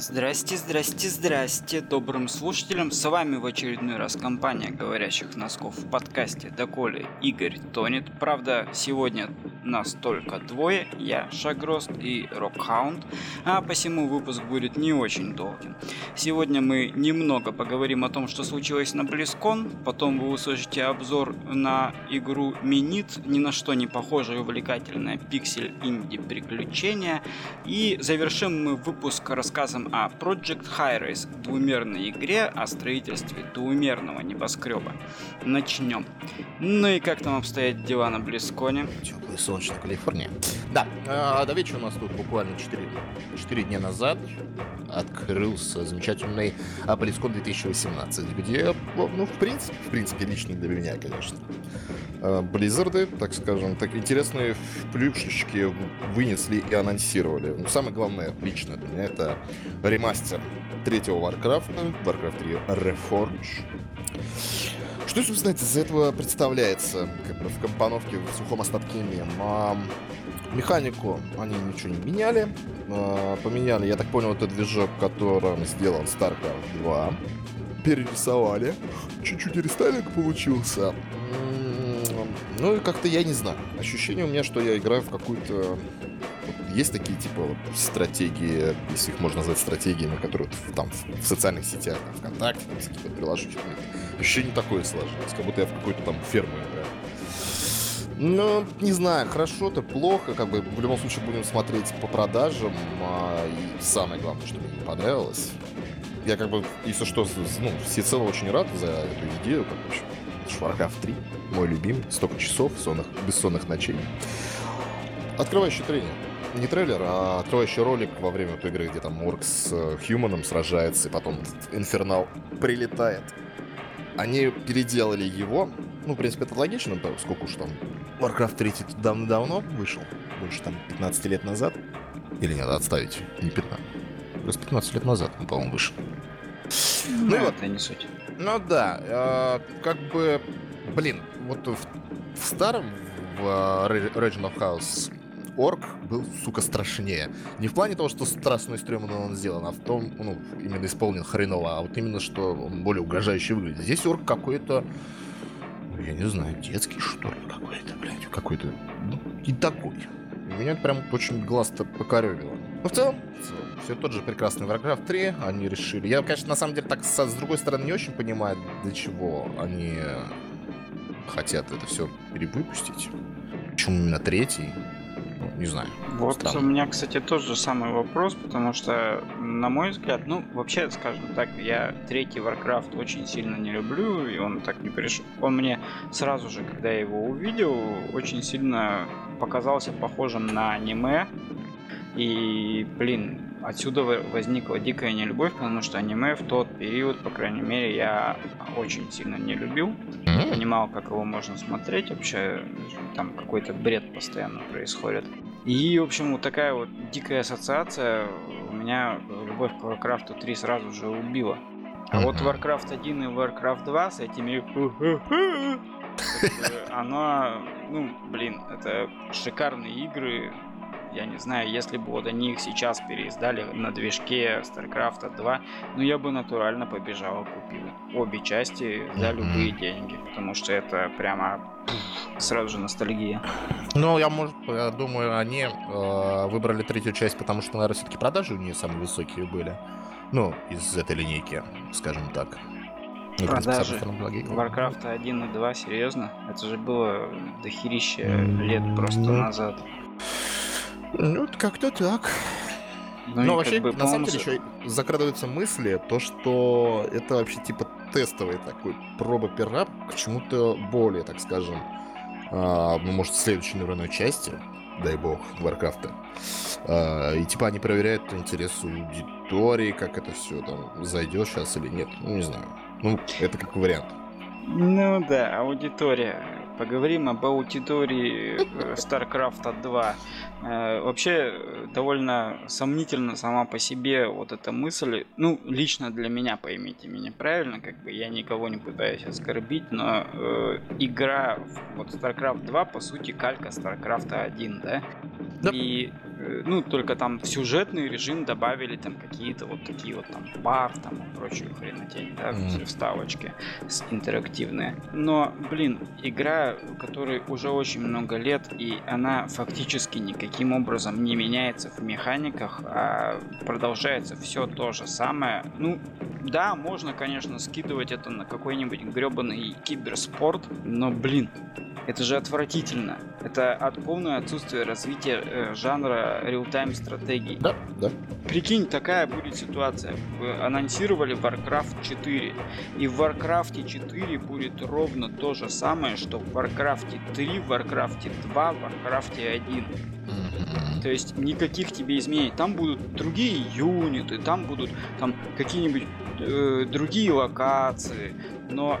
Здрасте, здрасте, здрасте, добрым слушателям. С вами в очередной раз компания говорящих носков в подкасте Доколе Игорь Тонет. Правда, сегодня нас только двое, я Шагрост и Рокхаунд, а посему выпуск будет не очень долгим. Сегодня мы немного поговорим о том, что случилось на Близкон, потом вы услышите обзор на игру Минит, ни на что не похожее увлекательное пиксель инди приключения, и завершим мы выпуск рассказом о Project Hi-Res, двумерной игре о строительстве двумерного небоскреба. Начнем. Ну и как там обстоят дела на Близконе? Теплая солнечная Калифорния. Да, э, до вечера у нас тут буквально 4, 4 дня назад открылся замечательный Близкон 2018, где, ну, в принципе, в принципе, лично для меня, конечно, Близзарды, так скажем, так интересные плюшечки вынесли и анонсировали. Но самое главное, лично для меня, это ремастер третьего Warcraft, Warcraft 3 Reforged. Что, собственно, из этого представляется как бы, в компоновке, в сухом остатке мем? А, механику они ничего не меняли. А, поменяли, я так понял, этот движок, которым сделан StarCraft 2. Перерисовали. Чуть-чуть рестайлинг получился. Ну и как-то я не знаю. Ощущение у меня, что я играю в какую-то... есть такие типа стратегии, если их можно назвать стратегиями, которые там в, социальных сетях, там, ВКонтакте, там какие-то приложения. Ощущение такое сложилось, как будто я в какую-то там ферму играю. Ну, не знаю, хорошо-то, плохо, как бы в любом случае будем смотреть по продажам, а, и самое главное, что мне не понравилось, я как бы, если что, ну, всецело очень рад за эту идею, как бы, Warcraft 3, мой любимый, столько часов сонных, бессонных ночей. Открывающий трейлер. Не трейлер, а открывающий ролик во время той игры, где там Морг с э, Хьюманом сражается, и потом Инфернал прилетает. Они переделали его. Ну, в принципе, это логично, да, сколько уж там. Warcraft 3 давно-давно вышел. Больше там 15 лет назад. Или нет, отставить. Не 15. Просто 15 лет назад он, по-моему, вышел. Ну, ну вот. Это не суть. Ну да, э, как бы, блин, вот в, в старом, в uh, Region of House орк был, сука, страшнее. Не в плане того, что страшно и стрёмно он сделан, а в том, ну, именно исполнен хреново, а вот именно, что он более угрожающе выглядит. Здесь орк какой-то, ну, я не знаю, детский, что ли, какой-то, блядь, какой-то, ну, и такой. И меня прям очень глаз-то покорёвило. Ну, в целом, все тот же прекрасный Warcraft 3 они решили. Я, конечно, на самом деле так с другой стороны не очень понимаю, для чего они хотят это все перевыпустить. Почему именно третий? Не знаю. Вот Странно. у меня, кстати, тоже самый вопрос, потому что, на мой взгляд, ну, вообще, скажем так, я третий Warcraft очень сильно не люблю, и он так не пришел. Он мне сразу же, когда я его увидел, очень сильно показался похожим на аниме. И, блин, Отсюда возникла дикая нелюбовь, потому что аниме в тот период, по крайней мере, я очень сильно не любил. Не понимал, как его можно смотреть. Вообще, там какой-то бред постоянно происходит. И, в общем, вот такая вот дикая ассоциация у меня любовь к Warcraft 3 сразу же убила. А вот Warcraft 1 и Warcraft 2 с этими... Оно, ну, блин, это шикарные игры, я не знаю, если бы вот они их сейчас переиздали на движке StarCraft 2, ну я бы натурально побежал и купил обе части за любые деньги, потому что это прямо сразу же ностальгия. Ну, я, может, я думаю, они э, выбрали третью часть, потому что, наверное, все-таки продажи у нее самые высокие были. Ну, из этой линейки, скажем так. Ну, продажи Warcraft 1 и 2, серьезно? Это же было дохерища лет просто ну, назад. Ну, как-то так. Ну, Но вообще, бы, на самом деле, еще закрадываются мысли, то, что это вообще типа тестовый такой проба пера к чему-то более, так скажем, а, ну, может, следующей наверное, части, дай бог, Варкрафта. А, и типа они проверяют интерес аудитории, как это все там зайдет сейчас или нет. Ну, не знаю. Ну, это как вариант. Ну да, аудитория. Поговорим об аудитории э, StarCraft 2. Э, вообще, довольно сомнительно сама по себе вот эта мысль. Ну, лично для меня, поймите меня правильно, как бы я никого не пытаюсь оскорбить, но э, игра, вот StarCraft 2, по сути, калька StarCraft 1, да? да. И э, ну, только там в сюжетный режим добавили там какие-то вот такие вот там бар там и прочую хренотень, да, mm. вставочки с интерактивные. Но, блин, игра, которой уже очень много лет, и она фактически никаким образом не меняется в механиках, а продолжается все то же самое. Ну, да, можно, конечно, скидывать это на какой-нибудь гребаный киберспорт, но, блин, это же отвратительно. Это от полное отсутствие развития э, жанра реал-тайм стратегий. Да, да. Прикинь, такая будет ситуация. Вы анонсировали Warcraft 4. И в Warcraft 4 будет ровно то же самое, что в Warcraft 3, в Warcraft 2, в Warcraft 1. То есть никаких тебе изменений. Там будут другие юниты, там будут там какие-нибудь э, другие локации. Но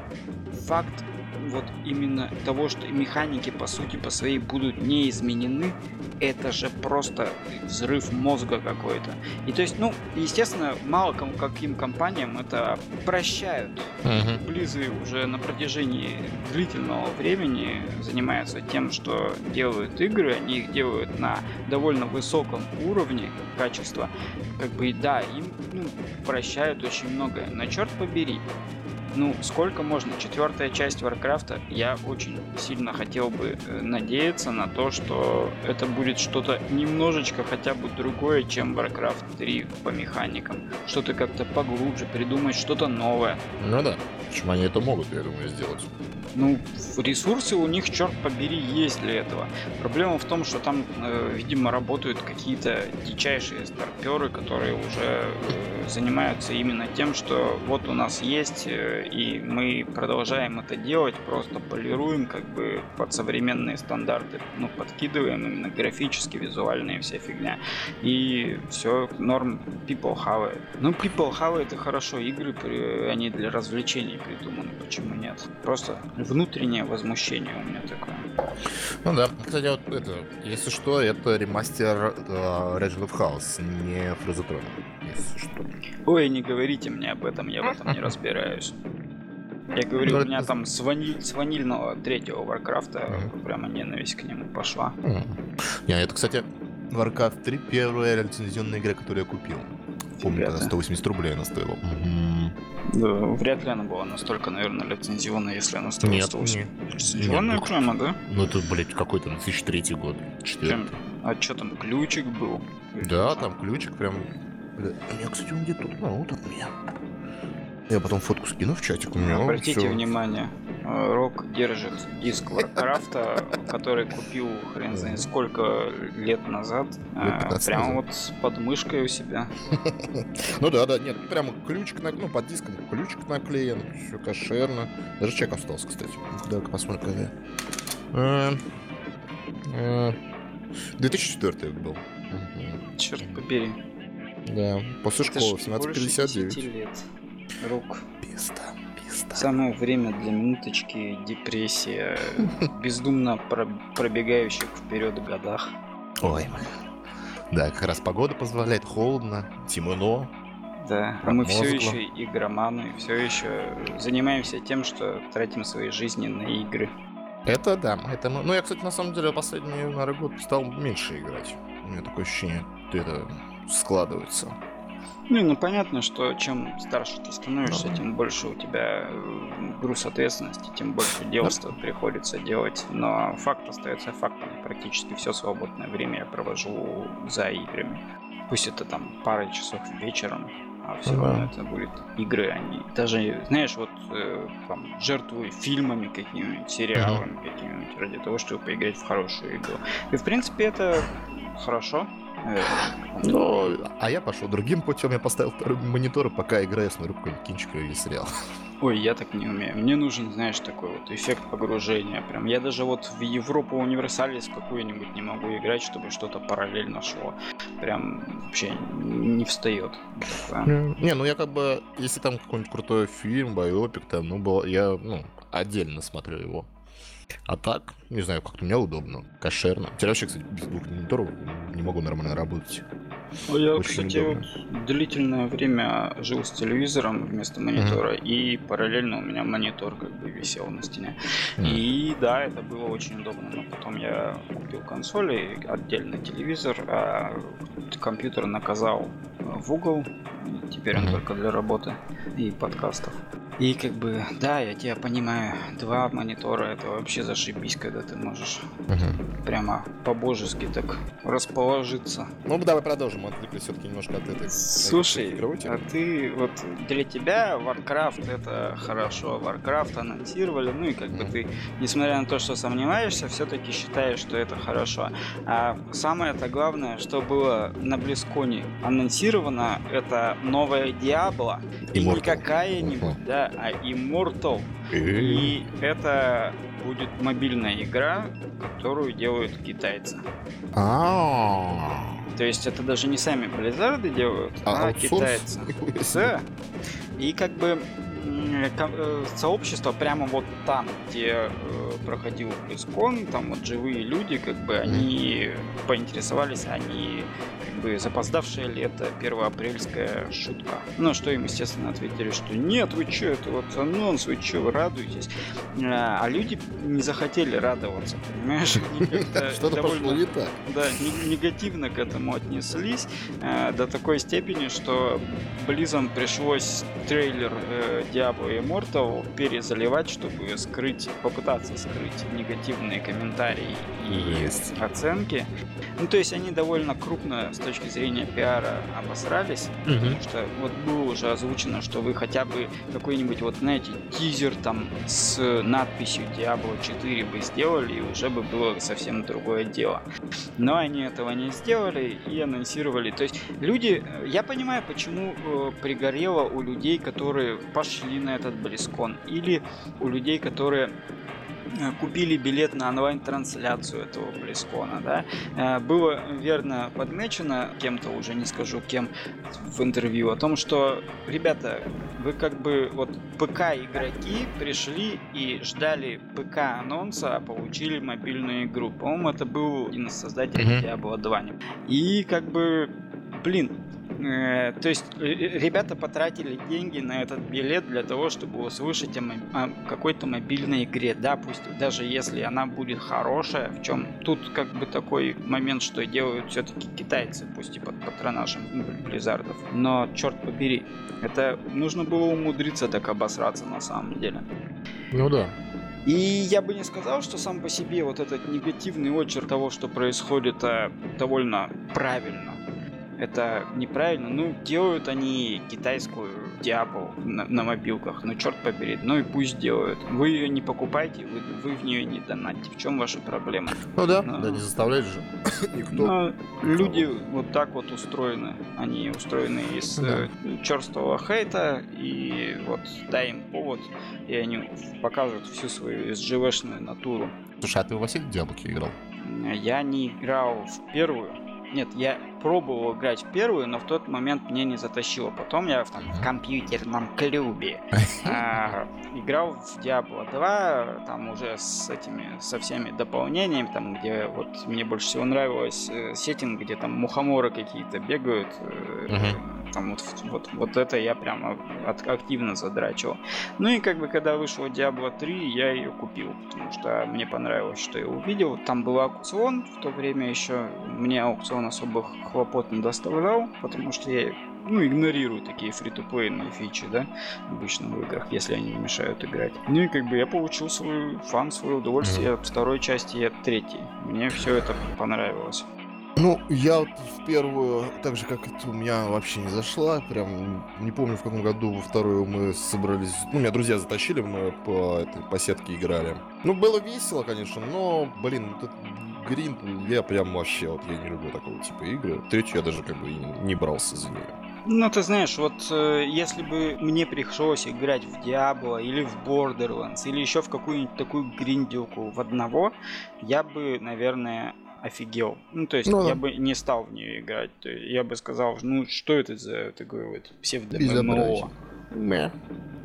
факт вот именно того, что механики по сути по своей будут не изменены, это же просто взрыв мозга какой-то. И то есть, ну, естественно, мало кому, каким компаниям это прощают. Uh-huh. Близы уже на протяжении длительного времени занимаются тем, что делают игры, они их делают на довольно высоком уровне качества. Как бы, да, им ну, прощают очень многое. Но черт побери, ну, сколько можно? Четвертая часть Варкрафта. Я очень сильно хотел бы э, надеяться на то, что это будет что-то немножечко хотя бы другое, чем Warcraft 3 по механикам. Что-то как-то поглубже, придумать что-то новое. Ну да, почему они это могут, я думаю, сделать. Ну, ресурсы у них, черт побери, есть для этого. Проблема в том, что там, э, видимо, работают какие-то дичайшие старперы, которые уже э, занимаются именно тем, что вот у нас есть, э, и мы продолжаем это делать, просто полируем как бы под современные стандарты. Ну, подкидываем именно графически, визуальные вся фигня. И все, норм, people have it. Ну, people have это хорошо, игры, они для развлечений придуманы, почему нет? Просто внутреннее возмущение у меня такое. Ну да. Кстати, вот это, если что, это ремастер uh, Legend of House, не Фрозетрон, если что. Ой, не говорите мне об этом, я в этом не разбираюсь. Я говорю, ну, у меня это... там с, ваниль, с ванильного третьего Варкрафта mm-hmm. прямо ненависть к нему пошла. Mm-hmm. Не, это, кстати, Warcraft 3 первая лицензионная игра, которую я купил. Помню, когда 180 рублей она стоила. Mm-hmm. Да, вряд ли она была настолько, наверное, лицензионная, если она стоила нет, 180. Нет. Лицензионная нет, прямо, да? Ну это, блядь, какой-то 2003 год. 4. А что там, ключик был? Да, там ключик прям... Бля, у меня, кстати, он где-то тут, а вот у меня. Я потом фотку скину в чатик. У меня Обратите все... внимание, э, Рок держит диск Варкрафта, который купил хрен знает сколько лет назад. Лет прямо назад. вот под мышкой у себя. Ну да, да, нет, прямо ключик, на, ну под диском ключик наклеен, все кошерно. Даже чек остался, кстати. Давай-ка посмотрим, когда. 2004 был. Черт побери. Да, после школы, 1759. Рук. Пизда, пизда. Самое время для минуточки депрессия, бездумно пробегающих вперед годах. Ой, да, как раз погода позволяет, холодно, темно. Да, а мы все еще игроманы, все еще занимаемся тем, что тратим свои жизни на игры. Это да, это мы. Ну, я, кстати, на самом деле последний, наверное, год стал меньше играть. У меня такое ощущение, это складывается. Ну, ну понятно, что чем старше ты становишься, тем больше у тебя э, груз ответственности, тем больше дел приходится делать. Но факт остается фактом. Практически все свободное время я провожу за играми. Пусть это там пара часов вечером, а все равно да. это будет игры, они даже, знаешь, вот э, там жертвуй фильмами какими-нибудь, сериалами uh-huh. какими-нибудь ради того, чтобы поиграть в хорошую игру. И в принципе это хорошо, ну, а я пошел другим путем. Я поставил второй монитор, пока играю, смотрю какой-нибудь кинчик или сериал. Ой, я так не умею. Мне нужен, знаешь, такой вот эффект погружения. Прям я даже вот в Европу Универсалис какую-нибудь не могу играть, чтобы что-то параллельно шло. Прям вообще не встает. Не, ну я как бы, если там какой-нибудь крутой фильм, байопик, там, ну, был, я, ну, отдельно смотрю его. А так, не знаю, как-то мне удобно, кошерно. Теперь вообще, кстати, без двух мониторов не могу нормально работать. Ну, я, Очень кстати, вот длительное время жил с телевизором вместо монитора, mm-hmm. и параллельно у меня монитор как бы висел на стене. Mm-hmm. И да, это было очень удобно, но потом я купил консоль и отдельно телевизор, а компьютер наказал в угол. Теперь он только для работы и подкастов. И как бы, да, я тебя понимаю, два монитора это вообще зашибись, когда ты можешь угу. прямо по-божески так расположиться. Ну давай продолжим, отвлеклись все-таки немножко от этой. Слушай, этой а ты вот для тебя Warcraft это хорошо, Warcraft анонсировали, ну и как бы ты, несмотря на то, что сомневаешься, все-таки считаешь, что это хорошо. А самое это главное, что было на Близконе анонсировано, это новая Диабло, и не какая-нибудь, да, а Immortal. И это будет мобильная игра, которую делают китайцы. А. То есть это даже не сами Blizzard делают, а, а китайцы. Да. И как бы сообщество прямо вот там, где э, проходил BlizzCon, там вот живые люди, как бы они поинтересовались, они бы запоздавшая ли это первоапрельская шутка. Ну, что им, естественно, ответили, что нет, вы что, это вот анонс, вы что, вы радуетесь? А, люди не захотели радоваться, понимаешь? Что-то пошло не так. Да, негативно к этому отнеслись э, до такой степени, что Близом пришлось трейлер э, Diablo Immortal перезаливать, чтобы скрыть, попытаться скрыть негативные комментарии и оценки. Ну, то есть они довольно крупно с точки зрения пиара обосрались, угу. потому что вот было уже озвучено, что вы хотя бы какой-нибудь, вот знаете, тизер там с надписью Diablo 4 бы сделали, и уже бы было совсем другое дело. Но они этого не сделали и анонсировали. То есть люди, я понимаю, почему э, пригорело у людей, которые пошли на этот Близкон, или у людей, которые Э, купили билет на онлайн-трансляцию этого Близкона, да, э, было верно подмечено кем-то, уже не скажу кем, в интервью, о том, что, ребята, вы как бы вот ПК-игроки пришли и ждали ПК-анонса, а получили мобильную игру. По-моему, это был один из создателей Diablo 2. И как бы, блин, то есть э, э, ребята потратили деньги на этот билет для того, чтобы услышать о, о какой-то мобильной игре. Да, пусть даже если она будет хорошая, в чем тут как бы такой момент, что делают все-таки китайцы, пусть и под патронажем Blizzard ов. Но черт побери, это нужно было умудриться так обосраться на самом деле. Ну да. И я бы не сказал, что сам по себе вот этот негативный очерк того, что происходит, довольно правильно это неправильно. Ну, делают они китайскую Diablo на, на мобилках, ну черт побери, ну и пусть делают. Вы ее не покупайте, вы, вы в нее не донатите. В чем ваша проблема? Ну да, Но, да не заставляет же никто. Но люди вот так вот устроены. Они устроены из да. э, черстого хейта, и вот дай им повод, и они покажут всю свою SGV-шную натуру. Слушай, а ты во всех Диаблоки играл? Я не играл в первую, нет, я пробовал играть в первую, но в тот момент мне не затащило. Потом я в там, компьютерном клубе э, играл в Diablo 2, там уже с этими, со всеми дополнениями, там, где вот мне больше всего нравилось э, сеттинг, где там мухоморы какие-то бегают. Э, там вот, вот, вот это я прямо от, активно задрачивал. Ну и как бы когда вышла Diablo 3, я ее купил, потому что мне понравилось, что я увидел. Там был аукцион в то время еще. Мне аукцион особых хлопот не доставлял, потому что я ну, игнорирую такие фри-то-плейные фичи, да, обычно в играх, если они не мешают играть. Ну и как бы я получил свой фан, свое удовольствие от второй части и от третьей. Мне все это понравилось. Ну, я вот в первую, так же как это у меня вообще не зашла, прям не помню в каком году во вторую мы собрались, ну, меня друзья затащили, мы по этой по сетке играли. Ну, было весело, конечно, но, блин, этот Грин, я прям вообще, вот я не люблю такого типа игры. Третью я даже как бы не брался за нее. Ну, ты знаешь, вот э, если бы мне пришлось играть в Diablo или в Borderlands, или еще в какую-нибудь такую гриндилку в одного, я бы, наверное, офигел. Ну, то есть ну, я да. бы не стал в нее играть. Я бы сказал, ну, что это за такое вот псевдо-ММО?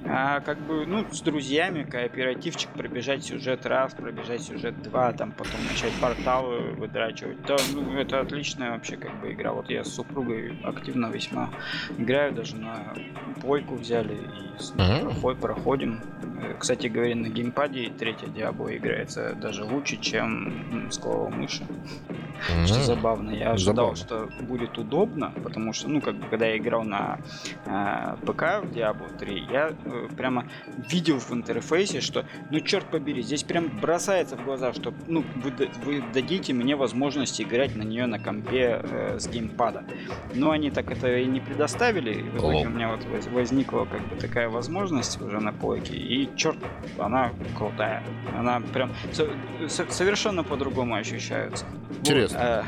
А как бы, ну, с друзьями, кооперативчик, пробежать сюжет раз, пробежать сюжет два, там потом начать порталы выдрачивать. Да, ну, это отличная вообще как бы игра. Вот я с супругой активно весьма играю, даже на плойку взяли и с mm-hmm. проходим. Э, кстати говоря, на геймпаде третья Диабло играется даже лучше, чем с клавой мыши. Mm-hmm. Что забавно. Я ожидал, забавно. что будет удобно, потому что, ну, как бы, когда я играл на э, ПК в Diablo 3, я прямо видел в интерфейсе, что, ну, черт побери, здесь прям бросается в глаза, что, ну, вы, вы дадите мне возможность играть на нее на компе э, с геймпада. Но они так это и не предоставили, и в итоге у меня вот возникла как бы такая возможность уже на плойке, и черт, она крутая. Она прям со совершенно по-другому ощущается. Интересно. Вот, э,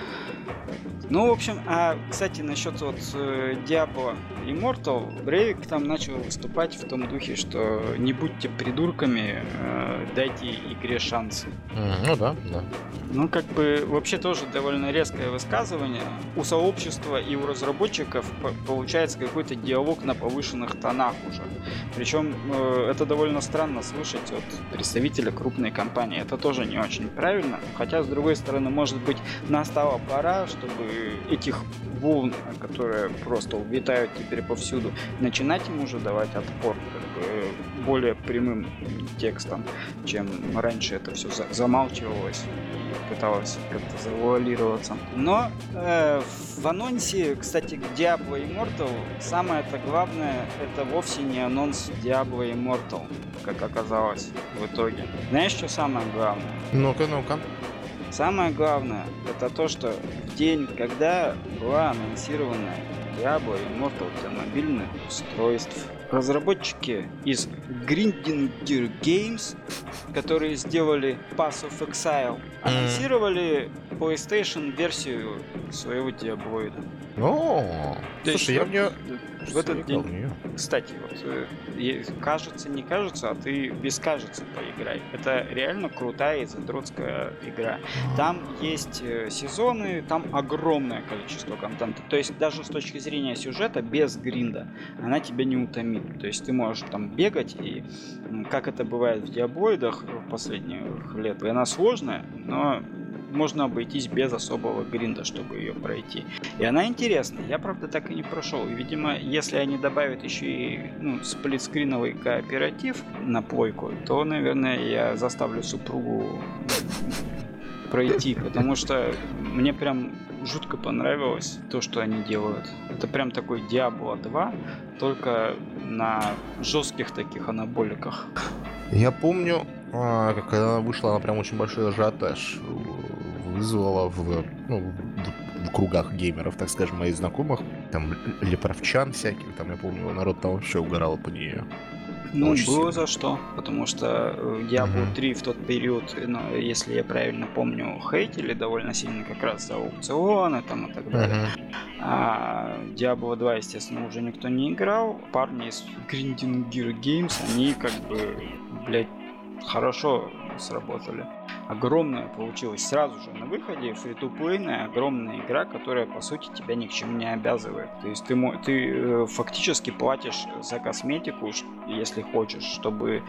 ну, в общем, а, кстати, насчет вот э, Diablo Immortal, Брейвик там начал выступать в том духе, что не будьте придурками, э, дайте игре шансы. ну да, да. Ну, как бы, вообще тоже довольно резкое высказывание. У сообщества и у разработчиков получается какой-то диалог на повышенных тонах уже. Причем э, это довольно странно слышать от представителя крупной компании. Это тоже не очень правильно. Хотя, с другой стороны, может быть, настала пора, чтобы этих волн, которые просто улетают теперь повсюду, начинать им уже давать отпор как бы, более прямым текстом, чем раньше это все замалчивалось пыталась как-то завуалироваться. Но э, в анонсе, кстати, Diablo Immortal, самое-то главное, это вовсе не анонс Diablo Immortal, как оказалось в итоге. Знаешь, что самое главное? Ну-ка, ну-ка. Самое главное, это то, что в день, когда была анонсирована Diablo Immortal для мобильных устройств, разработчики из Grindinger Games, которые сделали Pass of Exile, анонсировали PlayStation версию своего Диаблоида. О, слушай, я в нее в этот день. Кстати, вот э, кажется, не кажется, а ты без кажется поиграй. Это реально крутая и задротская игра. Там есть э, сезоны, там огромное количество контента. То есть даже с точки зрения сюжета, без гринда, она тебя не утомит. То есть ты можешь там бегать, и как это бывает в диаблоидах в последних лет, она сложная, но можно обойтись без особого гринда, чтобы ее пройти. И она интересная. Я, правда, так и не прошел. И, видимо, если они добавят еще и ну, сплитскриновый кооператив на плойку, то, наверное, я заставлю супругу пройти, потому что мне прям жутко понравилось то, что они делают. Это прям такой Diablo 2, только на жестких таких анаболиках. Я помню, когда она вышла, она прям очень большой ажиотаж вызвала в, ну, в, кругах геймеров, так скажем, моих знакомых. Там леправчан всяких, там, я помню, народ там вообще угорал по нее. Ну, Очень было сильно. за что, потому что Diablo uh-huh. 3 в тот период, ну, если я правильно помню, хейтили довольно сильно как раз за аукционы там и так далее. Uh-huh. А Diablo 2, естественно, уже никто не играл. Парни из Grinding Gear Games, они как бы, блядь, хорошо сработали огромная получилась сразу же на выходе, фри-то-плейная огромная игра, которая по сути тебя ни к чему не обязывает. То есть ты, ты э, фактически платишь за косметику, если хочешь, чтобы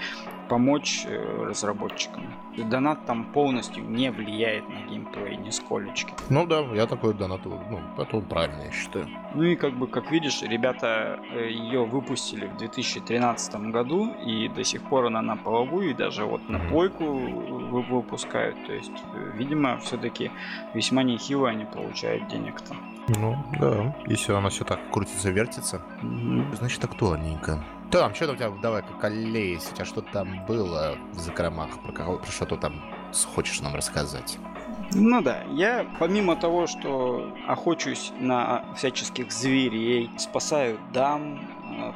помочь э, разработчикам. Донат там полностью не влияет на геймплей нисколечки. Ну да, я такой донат, ну, это правильно, я считаю. Ну и как бы, как видишь, ребята э, ее выпустили в 2013 году, и до сих пор она на половую, и даже вот на плойку выпускают. То есть, э, видимо, все-таки весьма нехило они получают денег-то. Ну, да. Если она все так крутится, вертится, mm-hmm. значит актуальненько. Там, что у тебя, давай, как колеясь, у тебя что-то там было в закромах, про, кого, про что ты там хочешь нам рассказать? Ну да, я помимо того, что охочусь на всяческих зверей, спасаю дам,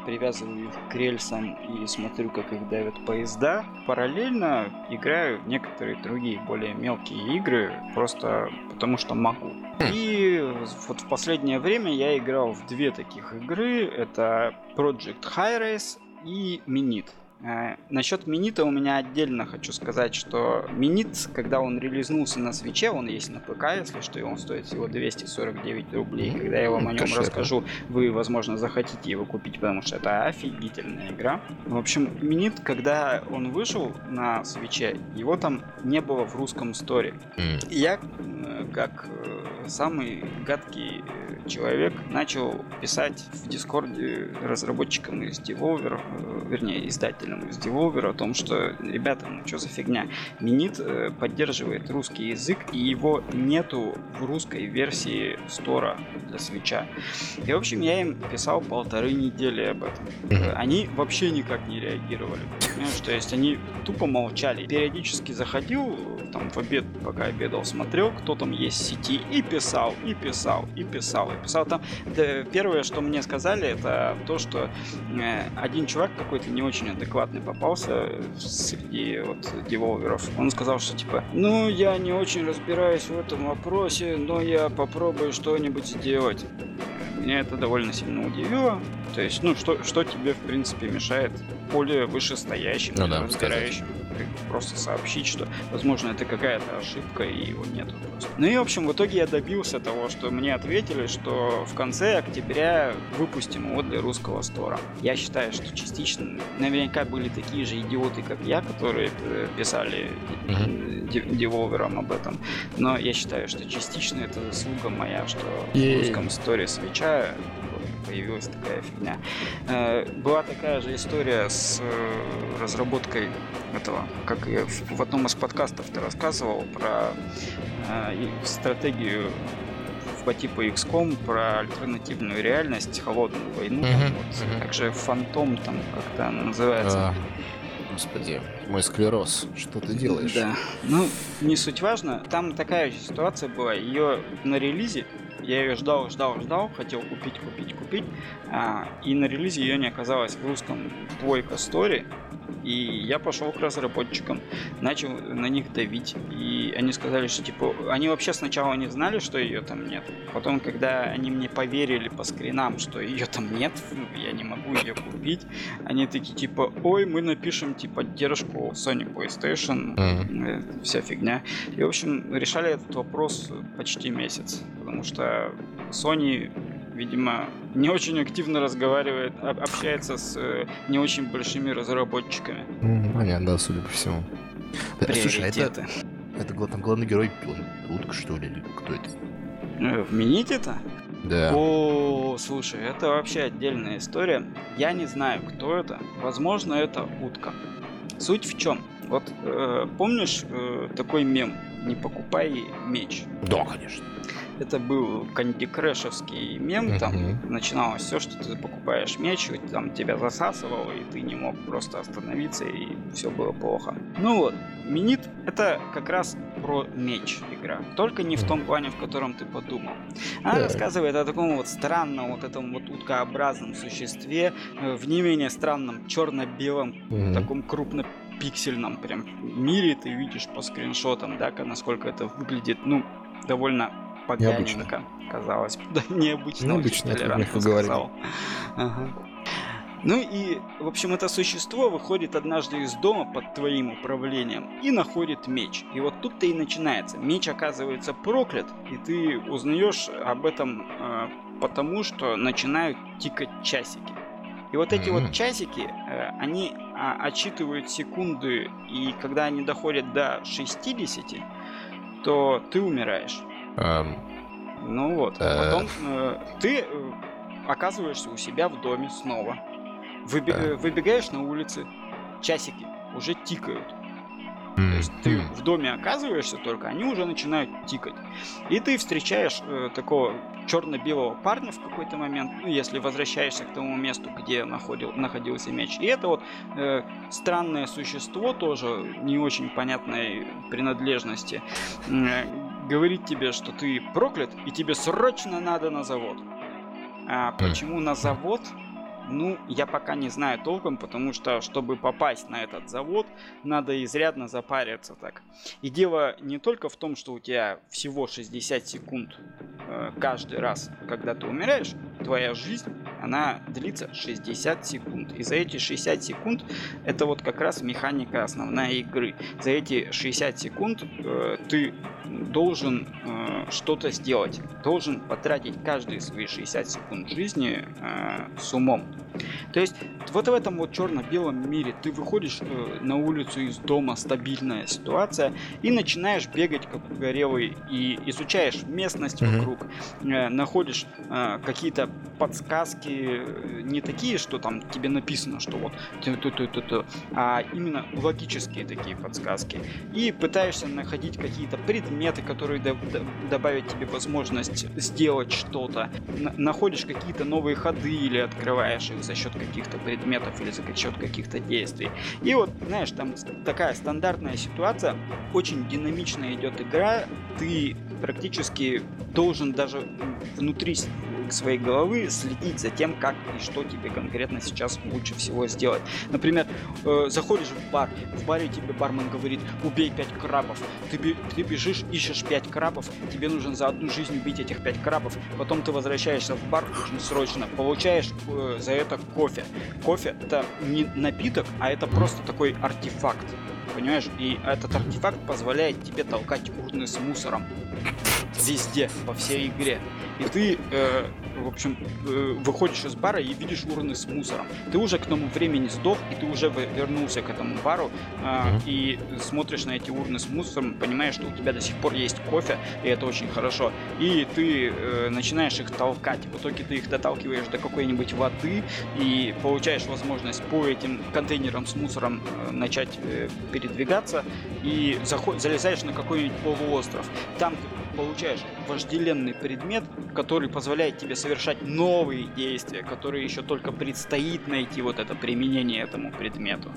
привязываю их к рельсам и смотрю, как их давят поезда, параллельно играю некоторые другие более мелкие игры, просто потому что могу. И вот в последнее время я играл в две таких игры. Это Project High Race и Minit. Э, насчет Минита у меня отдельно хочу сказать, что Минит, когда он релизнулся на свече, он есть на ПК, если что, и он стоит всего 249 рублей. Когда я вам о нем расскажу, вы, возможно, захотите его купить, потому что это офигительная игра. В общем, Минит, когда он вышел на свече, его там не было в русском сторе. Mm. Я, э, как э, самый гадкий человек, начал писать в Дискорде разработчикам из Devolver, вернее, издателям пользователям из Devolver о том, что, ребята, ну что за фигня, Минит э, поддерживает русский язык, и его нету в русской версии стора для свеча. И, в общем, я им писал полторы недели об этом. Они вообще никак не реагировали. Понимаешь, то есть они тупо молчали. Периодически заходил, там в обед, пока обедал, смотрел, кто там есть в сети, и писал, и писал, и писал, и писал. Там да, первое, что мне сказали, это то, что э, один чувак какой-то не очень адекватный попался среди вот деволверов. Он сказал, что типа, ну, я не очень разбираюсь в этом вопросе, но я попробую что-нибудь сделать. Меня это довольно сильно удивило. То есть, ну, что, что тебе, в принципе, мешает более вышестоящим, ну, да, разбирающим? Просто сообщить, что, возможно, это какая-то ошибка, и его нету просто. Ну и, в общем, в итоге я добился того, что мне ответили, что в конце октября выпустим его для русского стора. Я считаю, что частично наверняка были такие же идиоты, как я, которые э, писали mm-hmm. деволверам об этом. Но я считаю, что частично это заслуга моя, что в русском сторе свеча появилась такая фигня. Э, была такая же история с э, разработкой этого, как я в одном из подкастов ты рассказывал про э, стратегию по типу XCOM про альтернативную реальность, холодную войну, mm-hmm. там, вот, mm-hmm. также Фантом там как-то она называется. А, господи, мой склероз, что ты делаешь? Да, ну не суть важно, там такая же ситуация была, ее на релизе я ее ждал, ждал, ждал, хотел купить, купить, купить. А, и на релизе ее не оказалось в русском двойка стори. И я пошел к разработчикам, начал на них давить. И они сказали, что типа, они вообще сначала не знали, что ее там нет. Потом, когда они мне поверили по скринам, что ее там нет, я не могу ее купить, они такие типа, ой, мы напишем типа поддержку Sony PlayStation, mm-hmm. вся фигня. И в общем решали этот вопрос почти месяц, потому что Sony видимо, не очень активно разговаривает, общается с э, не очень большими разработчиками. понятно, да, судя по всему. Да, слушай, а это, это главный, главный герой Утка, что ли, или кто это? Э, в Мините-то? Да. О, слушай, это вообще отдельная история. Я не знаю, кто это. Возможно, это утка. Суть в чем? Вот э, помнишь э, такой мем? Не покупай меч. Да, конечно. Это был Канди Крэшевский мем, там uh-huh. начиналось все, что ты покупаешь меч, там тебя засасывало, и ты не мог просто остановиться, и все было плохо. Ну вот, Минит это как раз про меч игра, только не в том плане, в котором ты подумал. Она да. рассказывает о таком вот странном, вот этом вот уткообразном существе, э, в не менее странном черно-белом, uh-huh. таком крупно пиксельном прям мире ты видишь по скриншотам, да, насколько это выглядит, ну, довольно поганенько, казалось бы. Да, необычно. Необычно, это мягко сказал. Ага. Ну и, в общем, это существо выходит однажды из дома под твоим управлением и находит меч. И вот тут-то и начинается. Меч оказывается проклят, и ты узнаешь об этом э, потому, что начинают тикать часики. И вот эти mm-hmm. вот часики, э, они э, отсчитывают секунды, и когда они доходят до 60, то ты умираешь. Um, ну вот, uh... потом э, ты э, оказываешься у себя в доме снова. Выби- uh... Выбегаешь на улице, часики уже тикают. То есть ты в доме оказываешься только, они уже начинают тикать. И ты встречаешь э, такого черно-белого парня в какой-то момент, ну, если возвращаешься к тому месту, где находил, находился меч. И это вот э, странное существо, тоже не очень понятной принадлежности, э, говорит тебе, что ты проклят, и тебе срочно надо на завод. А почему на завод? Ну, я пока не знаю толком, потому что, чтобы попасть на этот завод, надо изрядно запариться так. И дело не только в том, что у тебя всего 60 секунд э, каждый раз, когда ты умираешь, твоя жизнь она длится 60 секунд. И за эти 60 секунд это вот как раз механика основная игры. За эти 60 секунд э, ты должен э, что-то сделать. Должен потратить каждые свои 60 секунд жизни э, с умом. То есть вот в этом вот черно-белом мире ты выходишь э, на улицу из дома, стабильная ситуация, и начинаешь бегать как угорелый, и изучаешь местность mm-hmm. вокруг, э, находишь э, какие-то подсказки, э, не такие, что там тебе написано, что вот, а именно логические такие подсказки. И пытаешься находить какие-то предметы, которые до- добавят тебе возможность сделать что-то. Находишь какие-то новые ходы или открываешь их за счет каких-то предметов или за счет каких-то действий. И вот, знаешь, там такая стандартная ситуация, очень динамично идет игра, ты практически должен даже внутри своей головы следить за тем, как и что тебе конкретно сейчас лучше всего сделать. Например, э, заходишь в бар, в баре тебе бармен говорит, убей 5 крабов. Ты, ты бежишь, ищешь 5 крабов, тебе нужно за одну жизнь убить этих 5 крабов. Потом ты возвращаешься в бар срочно, получаешь э, за это кофе. Кофе это не напиток, а это просто такой артефакт. Понимаешь? И этот артефакт позволяет тебе толкать урны с мусором везде, по всей игре. И ты э, в общем, э, выходишь из бара и видишь урны с мусором. Ты уже к тому времени сдох, и ты уже вернулся к этому бару, mm-hmm. и смотришь на эти урны с мусором, понимаешь, что у тебя до сих пор есть кофе, и это очень хорошо. И ты э, начинаешь их толкать. В итоге ты их доталкиваешь до какой-нибудь воды и получаешь возможность по этим контейнерам с мусором э, начать э, передвигаться и заход- залезаешь на какой-нибудь полуостров. Там ты получаешь вожделенный предмет, который позволяет тебе совершать новые действия, которые еще только предстоит найти вот это применение этому предмету.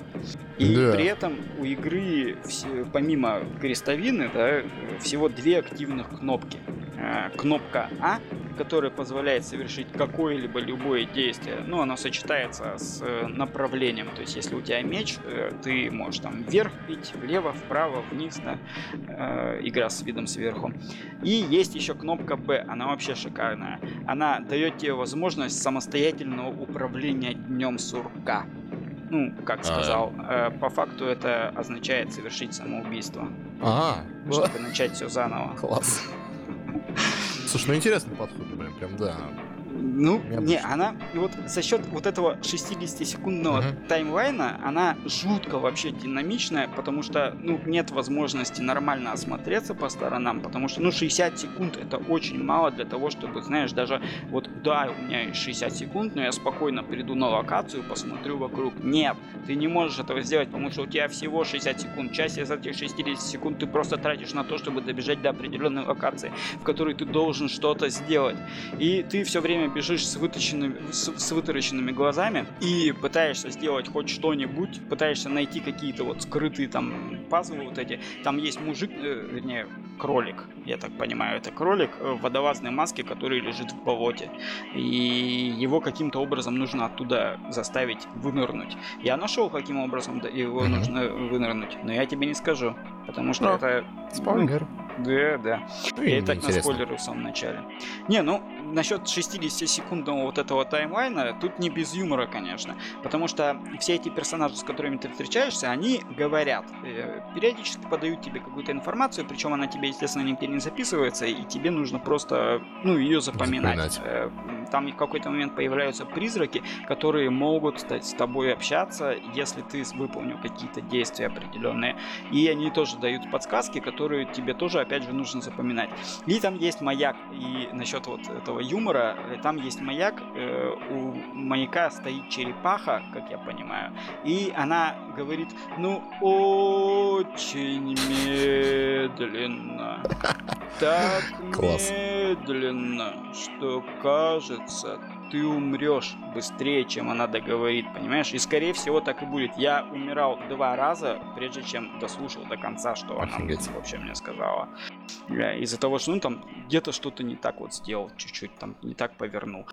И да. при этом у игры, помимо крестовины, да, всего две активных кнопки. Э, кнопка А которое позволяет совершить какое-либо любое действие, ну, оно сочетается с э, направлением. То есть, если у тебя меч, э, ты можешь там вверх бить, влево, вправо, вниз, да, игра с видом сверху. И есть еще кнопка B, она вообще шикарная. Она дает тебе возможность самостоятельного управления днем сурка. Ну, как а. сказал, а, по факту это означает совершить самоубийство. Ага. Чтобы начать все заново. Класс. Слушай, ну интересный подход, прям, прям да. Ну, не, она вот за счет вот этого 60-секундного uh-huh. таймлайна, она жутко вообще динамичная, потому что, ну, нет возможности нормально осмотреться по сторонам, потому что, ну, 60 секунд это очень мало для того, чтобы, знаешь, даже вот, да, у меня есть 60 секунд, но я спокойно приду на локацию, посмотрю вокруг. Нет, ты не можешь этого сделать, потому что у тебя всего 60 секунд. Часть из этих 60 секунд ты просто тратишь на то, чтобы добежать до определенной локации, в которой ты должен что-то сделать. И ты все время бежишь с, вытащенными, с, с вытаращенными глазами и пытаешься сделать хоть что-нибудь, пытаешься найти какие-то вот скрытые там пазлы вот эти. Там есть мужик, э, вернее, кролик, я так понимаю, это кролик в водолазной маске, который лежит в болоте. И его каким-то образом нужно оттуда заставить вынырнуть. Я нашел, каким образом его нужно вынырнуть, но я тебе не скажу, потому что no. это... Спойлер. Да, да. Ну, я и так на спойлеры в самом начале. Не, ну, насчет 60-секундного вот этого таймлайна, тут не без юмора, конечно. Потому что все эти персонажи, с которыми ты встречаешься, они говорят. Э, периодически подают тебе какую-то информацию, причем она тебе, естественно, нигде не записывается, и тебе нужно просто, ну, ее запоминать. запоминать. Э, там в какой-то момент появляются призраки, которые могут стать с тобой общаться, если ты выполнил какие-то действия определенные. И они тоже дают подсказки, которые тебе тоже, опять же, нужно запоминать. И там есть маяк. И насчет вот этого юмора, э, там есть маяк. Э, у маяка стоит черепаха, как я понимаю. И она говорит, ну, очень медленно. Так медленно, что кажется, кажется, ты умрешь быстрее, чем она договорит, понимаешь? И скорее всего так и будет. Я умирал два раза, прежде чем дослушал до конца, что Офигеть. она вообще мне сказала. Из-за того, что ну там где-то что-то не так вот сделал, чуть-чуть там не так повернул.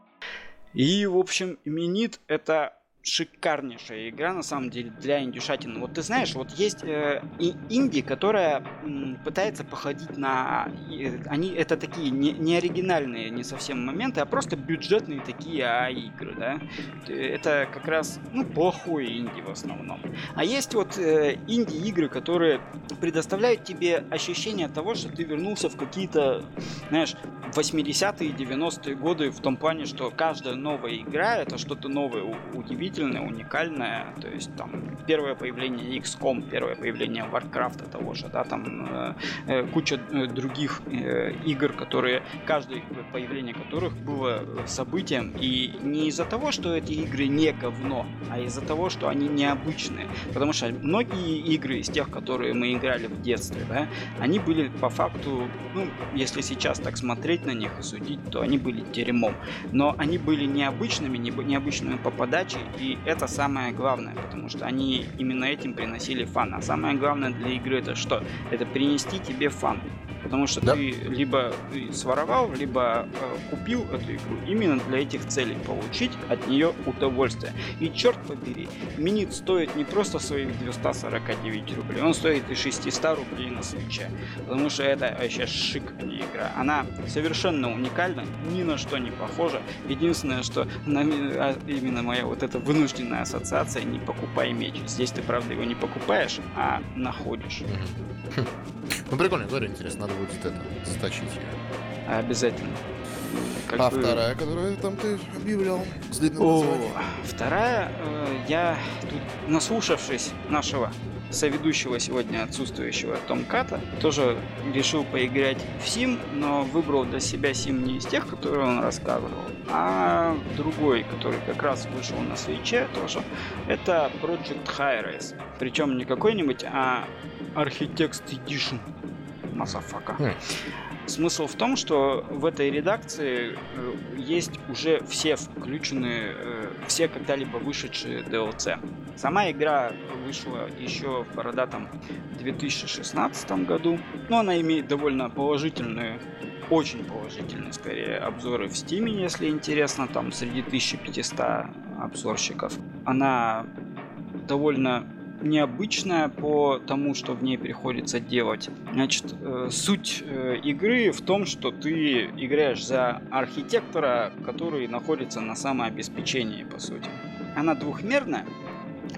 И, в общем, именит это шикарнейшая игра, на самом деле, для индюшатин. Вот ты знаешь, вот есть э, инди, которая м, пытается походить на... э, они это такие не, не оригинальные не совсем моменты, а просто бюджетные такие а-игры, да? Это как раз, ну, плохой инди в основном. А есть вот э, инди-игры, которые предоставляют тебе ощущение того, что ты вернулся в какие-то, знаешь, 80-е, 90-е годы в том плане, что каждая новая игра это что-то новое, удивительное, уникальное. То есть там первое появление XCOM, первое появление Warcraft того же, да, там э, э куча э, других э, игр, которые, каждое появление которых было событием. И не из-за того, что эти игры не говно, а из-за того, что они необычные. Потому что многие игры из тех, которые мы играли в детстве, да, они были по факту, ну, если сейчас так смотреть на них и судить, то они были дерьмом. Но они были необычными, необычными по подаче, и это самое главное, потому что они именно этим приносили фан. А самое главное для игры это что? Это принести тебе фан. Потому что да. ты либо своровал, либо э, купил эту игру именно для этих целей, получить от нее удовольствие. И черт побери, минит стоит не просто своих 249 рублей, он стоит и 600 рублей на свече. Потому что это вообще шик, а не игра. Она совершенно уникальна, ни на что не похожа. Единственное, что на, а, именно моя вот эта вынужденная ассоциация не покупай меч. Здесь ты, правда, его не покупаешь, а находишь. Ну, прикольно, говорю, интересно, надо будет это, заточить ее. Обязательно. Как а бы... вторая, которую там ты объявлял с длинным О, Вторая, э, я тут, наслушавшись нашего соведущего сегодня отсутствующего Том Ката, тоже решил поиграть в Сим, но выбрал для себя Сим не из тех, которые он рассказывал, а другой, который как раз вышел на свече тоже. Это Project Hi-Res. Причем не какой-нибудь, а Architect Edition. Масафака. Хм. Смысл в том, что в этой редакции э, есть уже все включенные, э, все когда-либо вышедшие DLC. Сама игра вышла еще в бородатом 2016 году, но она имеет довольно положительные очень положительные, скорее, обзоры в Steam, если интересно, там среди 1500 обзорщиков. Она довольно необычная по тому, что в ней приходится делать. Значит, э, суть э, игры в том, что ты играешь за архитектора, который находится на самообеспечении, по сути. Она двухмерная,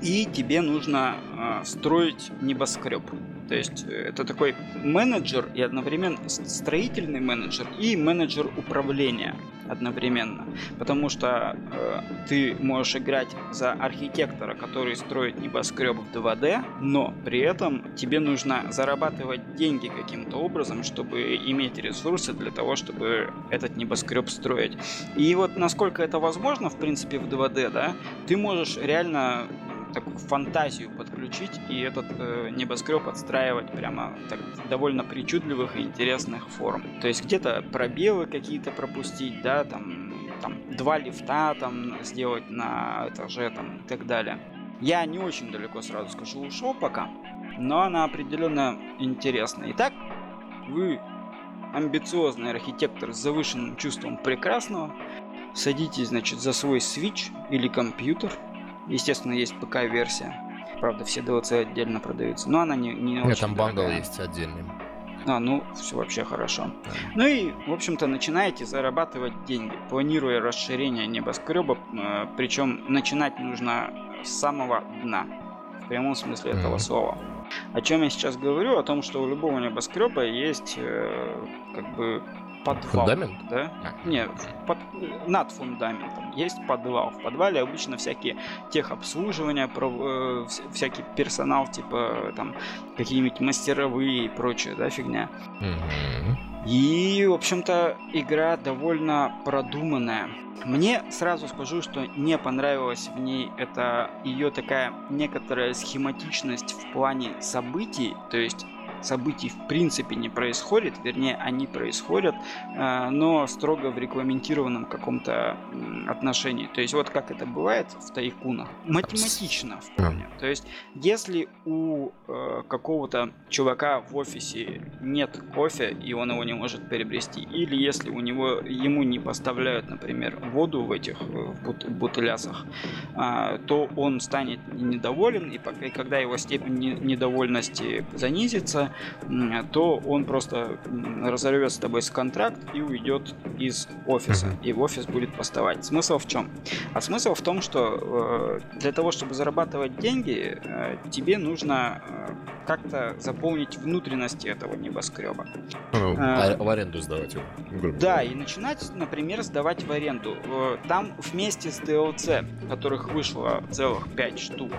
и тебе нужно э, строить небоскреб. То есть это такой менеджер и одновременно строительный менеджер и менеджер управления одновременно. Потому что э, ты можешь играть за архитектора, который строит небоскреб в 2D, но при этом тебе нужно зарабатывать деньги каким-то образом, чтобы иметь ресурсы для того, чтобы этот небоскреб строить. И вот насколько это возможно, в принципе, в 2D, да, ты можешь реально такую фантазию подключить и этот э, небоскреб отстраивать прямо так довольно причудливых и интересных форм. То есть где-то пробелы какие-то пропустить, да, там, там два лифта там сделать на этаже там и так далее. Я не очень далеко сразу скажу ушел пока, но она определенно интересна. Итак, вы амбициозный архитектор с завышенным чувством прекрасного, садитесь, значит, за свой Switch или компьютер – Естественно, есть ПК-версия. Правда, все DLC отдельно продаются. Но она не, не Нет, очень там бандл есть отдельный. А, ну, все вообще хорошо. Ну и, в общем-то, начинаете зарабатывать деньги, планируя расширение небоскреба, э, причем начинать нужно с самого дна, в прямом смысле mm-hmm. этого слова. О чем я сейчас говорю? О том, что у любого небоскреба есть э, как бы подвал. Фундамент? Да? А. Нет, под, над фундаментом есть подвал. В подвале обычно всякие техобслуживания, про, э, всякий персонал, типа там какие-нибудь мастеровые и прочее, да, фигня. И, в общем-то, игра довольно продуманная. Мне сразу скажу, что не понравилась в ней это ее такая некоторая схематичность в плане событий, то есть событий в принципе не происходит, вернее, они происходят, э, но строго в регламентированном каком-то отношении. То есть вот как это бывает в тайкунах. Математично вполне. То есть если у э, какого-то чувака в офисе нет кофе, и он его не может приобрести, или если у него ему не поставляют, например, воду в этих бут бутылясах, э, то он станет недоволен, и, и когда его степень недовольности занизится, то он просто разорвет с тобой с контракт и уйдет из офиса, и в офис будет поставать. Смысл в чем? А смысл в том, что э, для того, чтобы зарабатывать деньги, э, тебе нужно э, как-то заполнить внутренности этого небоскреба. Ну, а, в аренду сдавать его. Да, и начинать, например, сдавать в аренду. Там вместе с DLC, которых вышло целых 5 штук,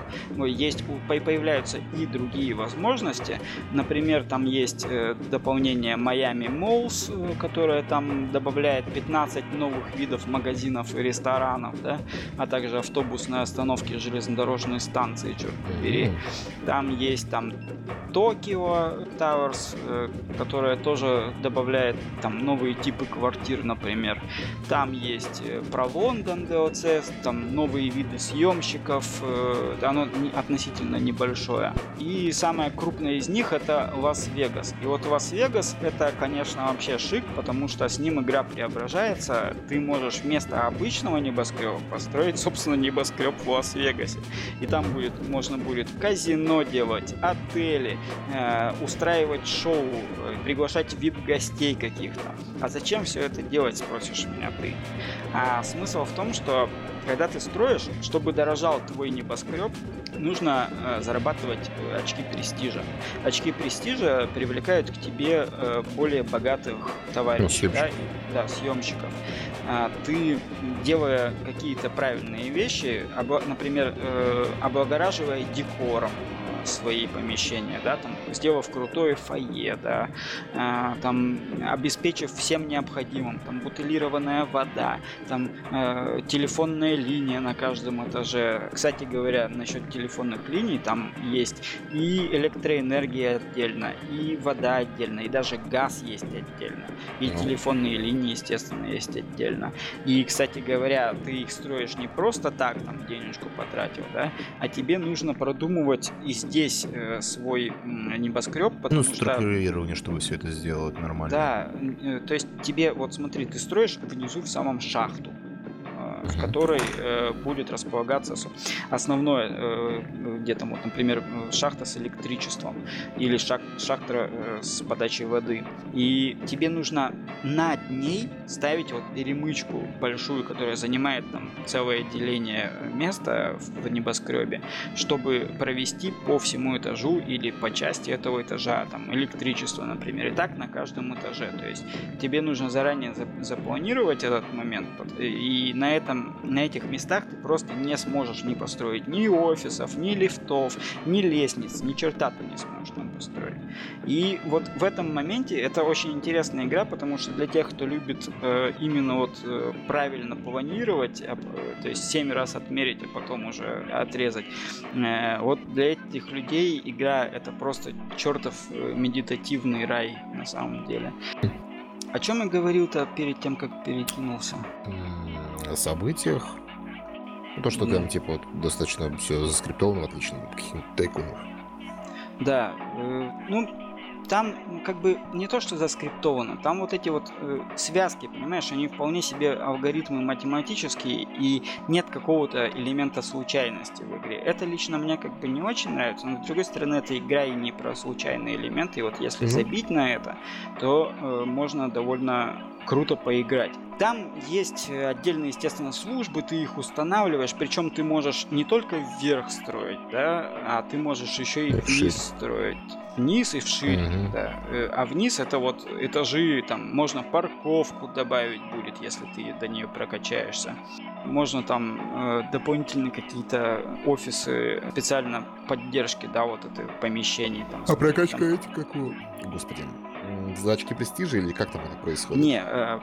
есть, появляются и другие возможности. Например, там есть дополнение Miami Malls, которое там добавляет 15 новых видов магазинов и ресторанов, да, а также автобусные остановки, железнодорожные станции, черт побери. Там есть там Tokyo Towers, э, которая тоже добавляет там новые типы квартир, например. Там есть э, про Лондон DLC, там новые виды съемщиков, э, оно относительно небольшое. И самое крупное из них это Лас-Вегас. И вот Лас-Вегас это, конечно, вообще шик, потому что с ним игра преображается. Ты можешь вместо обычного небоскреба построить, собственно, небоскреб в Лас-Вегасе. И там будет, можно будет казино делать, отели, э, устраивать шоу, приглашать вип-гостей каких-то. А зачем все это делать, спросишь меня ты? А смысл в том, что когда ты строишь, чтобы дорожал твой небоскреб, нужно э, зарабатывать э, очки престижа. Очки престижа привлекают к тебе э, более богатых товарищей, да, да, съемщиков. А, ты, делая какие-то правильные вещи, например, э, облагораживая декором, свои помещения, да, там, сделав крутое фойе, да, э, там, обеспечив всем необходимым, там, бутылированная вода, там, э, телефонная линия на каждом этаже. Кстати говоря, насчет телефонных линий, там есть и электроэнергия отдельно, и вода отдельно, и даже газ есть отдельно, и ну. телефонные линии, естественно, есть отдельно. И, кстати говоря, ты их строишь не просто так, там, денежку потратил, да, а тебе нужно продумывать из здесь э, свой небоскреб, ну, структурирование, что... чтобы все это сделать нормально. Да, э, то есть тебе, вот смотри, ты строишь внизу в самом шахту в которой э, будет располагаться основное, э, где там, вот, например, шахта с электричеством или шах, шахта э, с подачей воды. И тебе нужно над ней ставить вот перемычку большую, которая занимает там целое деление места в небоскребе, чтобы провести по всему этажу или по части этого этажа там электричество, например, и так на каждом этаже. То есть тебе нужно заранее запланировать этот момент, и на этом этом, на этих местах ты просто не сможешь ни построить ни офисов, ни лифтов, ни лестниц, ни черта ты не сможешь там построить. И вот в этом моменте это очень интересная игра, потому что для тех, кто любит э, именно вот э, правильно планировать, э, то есть 7 раз отмерить, а потом уже отрезать, э, вот для этих людей игра это просто чертов э, медитативный рай на самом деле. О чем я говорил-то перед тем, как перекинулся? О событиях. Ну, то, что mm. там, типа, вот, достаточно все заскриптовано, в отличие от каких-нибудь тайкунов. Да, э, ну, там как бы не то, что заскриптовано, там вот эти вот э, связки, понимаешь, они вполне себе алгоритмы математические, и нет какого-то элемента случайности в игре. Это лично мне как бы не очень нравится, но с другой стороны, эта игра и не про случайные элементы, и вот если mm-hmm. забить на это, то э, можно довольно круто поиграть. Там есть э, отдельные, естественно, службы, ты их устанавливаешь, причем ты можешь не только вверх строить, да, а ты можешь еще и вниз строить. Вниз и вширь, mm-hmm. да. Э, а вниз это вот этажи, там можно парковку добавить будет, если ты до нее прокачаешься. Можно там э, дополнительные какие-то офисы специально поддержки, да, вот это помещений. Там, а прокачка там... эти какую? Господи, за очки престижа или как там это происходит? Не, э,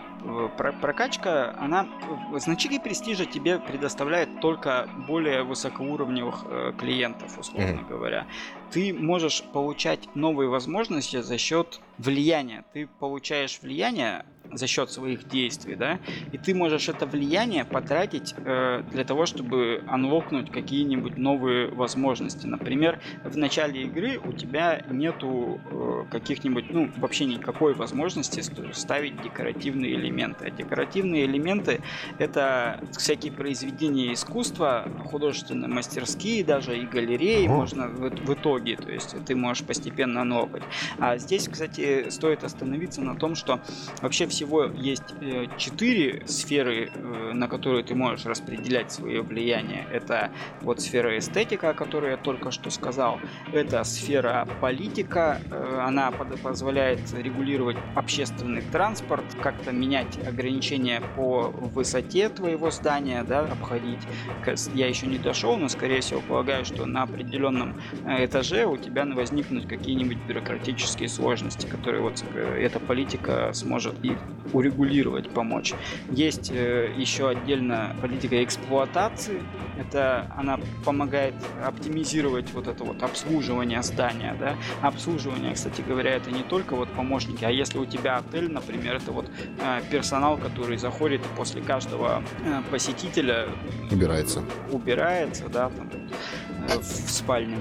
про прокачка, она... Значки престижа тебе предоставляет только более высокоуровневых э, клиентов, условно mm-hmm. говоря. Ты можешь получать новые возможности за счет влияния. Ты получаешь влияние за счет своих действий, да, и ты можешь это влияние потратить э, для того, чтобы анлокнуть какие-нибудь новые возможности. Например, в начале игры у тебя нету э, каких-нибудь, ну, вообще никакой возможности ставить декоративные элементы. А декоративные элементы это всякие произведения искусства, художественные мастерские, даже и галереи О. можно в, в итоге, то есть ты можешь постепенно анлокать. А здесь, кстати, стоит остановиться на том, что вообще все всего есть э, четыре сферы, э, на которые ты можешь распределять свое влияние. Это вот сфера эстетика, о которой я только что сказал. Это сфера политика. Э, она позволяет регулировать общественный транспорт, как-то менять ограничения по высоте твоего здания, да, обходить. Я еще не дошел, но скорее всего полагаю, что на определенном этаже у тебя возникнут какие-нибудь бюрократические сложности, которые вот эта политика сможет и урегулировать, помочь. Есть э, еще отдельно политика эксплуатации. Это она помогает оптимизировать вот это вот обслуживание здания, да. Обслуживание, кстати говоря, это не только вот помощники, а если у тебя отель, например, это вот э, персонал, который заходит после каждого э, посетителя убирается, убирается, да, там, э, в спальне.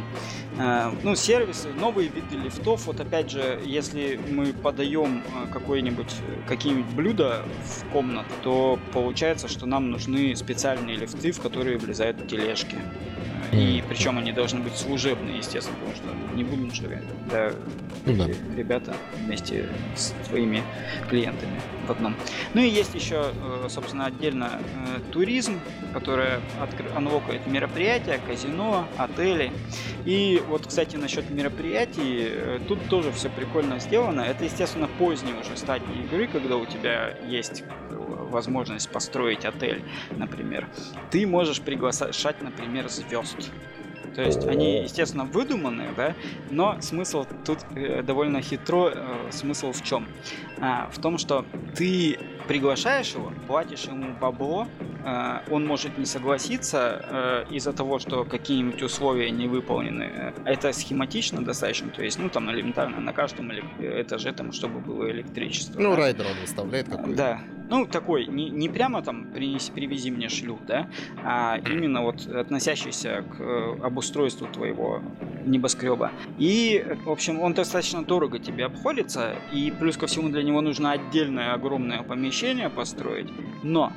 Э, ну, сервисы, новые виды лифтов. Вот опять же, если мы подаем э, какое-нибудь, какие-нибудь блюда в комнату, то получается, что нам нужны специальные лифты, в которые влезают тележки. И причем они должны быть служебные, естественно, потому что не будем же да, ну, да. ребята вместе с твоими клиентами в одном. Ну и есть еще, э, собственно, отдельно э, туризм, который анлокает мероприятия, казино, отели. И вот, кстати, насчет мероприятий, э, тут тоже все прикольно сделано. Это, естественно, поздние уже стадии игры, когда у тебя есть возможность построить отель, например, ты можешь приглашать, например, звезд. То есть они, естественно, выдуманные, да, но смысл тут э, довольно хитро. Э, смысл в чем? А, в том, что ты приглашаешь его, платишь ему бабло, э, он может не согласиться э, из-за того, что какие-нибудь условия не выполнены. Это схематично достаточно, то есть, ну, там, элементарно, на каждом этаже, там, чтобы было электричество. Ну, да? райдер он выставляет какой-то. Да, ну, такой, не, не прямо там принеси, привези мне шлюх, да, а именно вот относящийся к э, обустройству твоего небоскреба. И, в общем, он достаточно дорого тебе обходится, и плюс ко всему для него нужно отдельное огромное помещение построить. Но,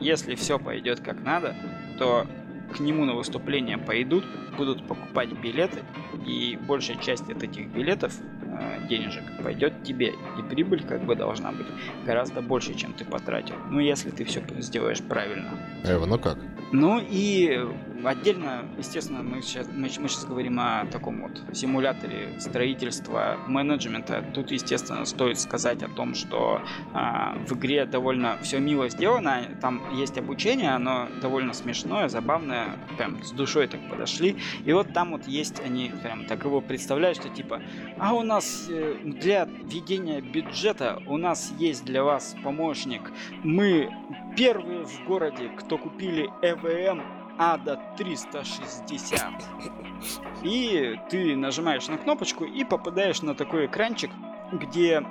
если все пойдет как надо, то к нему на выступление пойдут, будут покупать билеты, и большая часть от этих билетов Э, денежек пойдет тебе. И прибыль как бы должна быть гораздо больше, чем ты потратил. Ну, если ты все сделаешь правильно. Эва, ну как? Ну и отдельно, естественно, мы сейчас, мы, мы сейчас говорим о таком вот симуляторе строительства менеджмента. Тут, естественно, стоит сказать о том, что а, в игре довольно все мило сделано. Там есть обучение, оно довольно смешное, забавное. Прям с душой так подошли. И вот там вот есть, они прям так его представляют, что типа, а у нас э, для ведения бюджета у нас есть для вас помощник. Мы первые в городе, кто купили EVM ADA 360. И ты нажимаешь на кнопочку и попадаешь на такой экранчик, где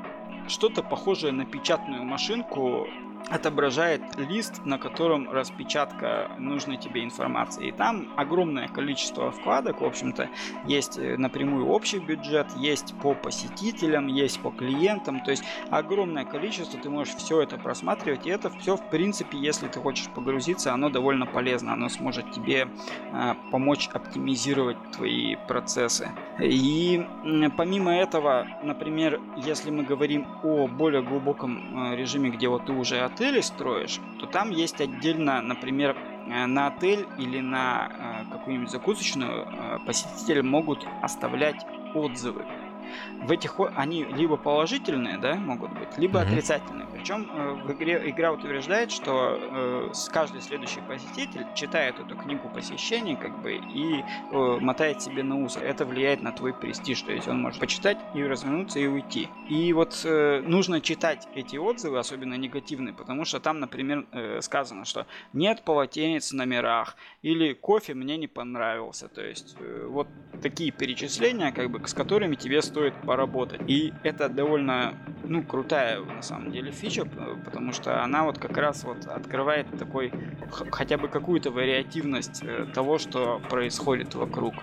что-то похожее на печатную машинку отображает лист, на котором распечатка нужной тебе информации. И там огромное количество вкладок, в общем-то, есть э, напрямую общий бюджет, есть по посетителям, есть по клиентам, то есть огромное количество, ты можешь все это просматривать, и это все, в принципе, если ты хочешь погрузиться, оно довольно полезно, оно сможет тебе э, помочь оптимизировать твои процессы. И э, помимо этого, например, если мы говорим о более глубоком э, режиме, где вот ты уже отели строишь, то там есть отдельно, например, э, на отель или на э, какую-нибудь закусочную э, посетители могут оставлять отзывы. В этих они либо положительные, да, могут быть, либо mm-hmm. отрицательные. Причем э, в игре игра утверждает, что э, каждый следующий посетитель читает эту книгу посещений, как бы, и э, мотает себе на ус. Это влияет на твой престиж, то есть он может почитать и развернуться и уйти. И вот э, нужно читать эти отзывы, особенно негативные, потому что там, например, э, сказано, что нет полотенец в номерах или кофе мне не понравился. То есть э, вот такие перечисления, как бы, с которыми тебе стоит поработать. И это довольно, ну, крутая на самом деле фича потому что она вот как раз вот открывает такой хотя бы какую-то вариативность э, того, что происходит вокруг.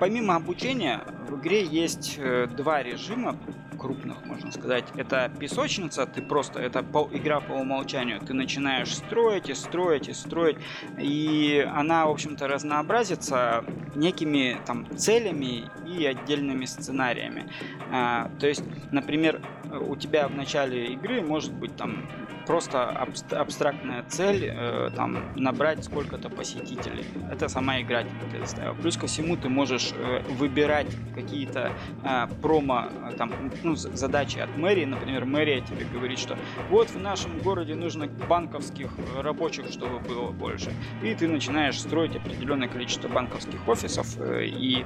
Помимо обучения, в игре есть э, два режима крупных, можно сказать. Это песочница, ты просто, это по, игра по умолчанию. Ты начинаешь строить и строить и строить. И она, в общем-то, разнообразится некими там целями и отдельными сценариями. А, то есть, например, у тебя в начале игры может быть там просто абстрактная цель, э, там, набрать сколько-то посетителей. Это сама игра тебе предоставила. Плюс ко всему ты можешь э, выбирать какие-то э, промо, э, там, ну, задачи от мэрии. Например, мэрия тебе говорит, что вот в нашем городе нужно банковских рабочих, чтобы было больше. И ты начинаешь строить определенное количество банковских офисов э, и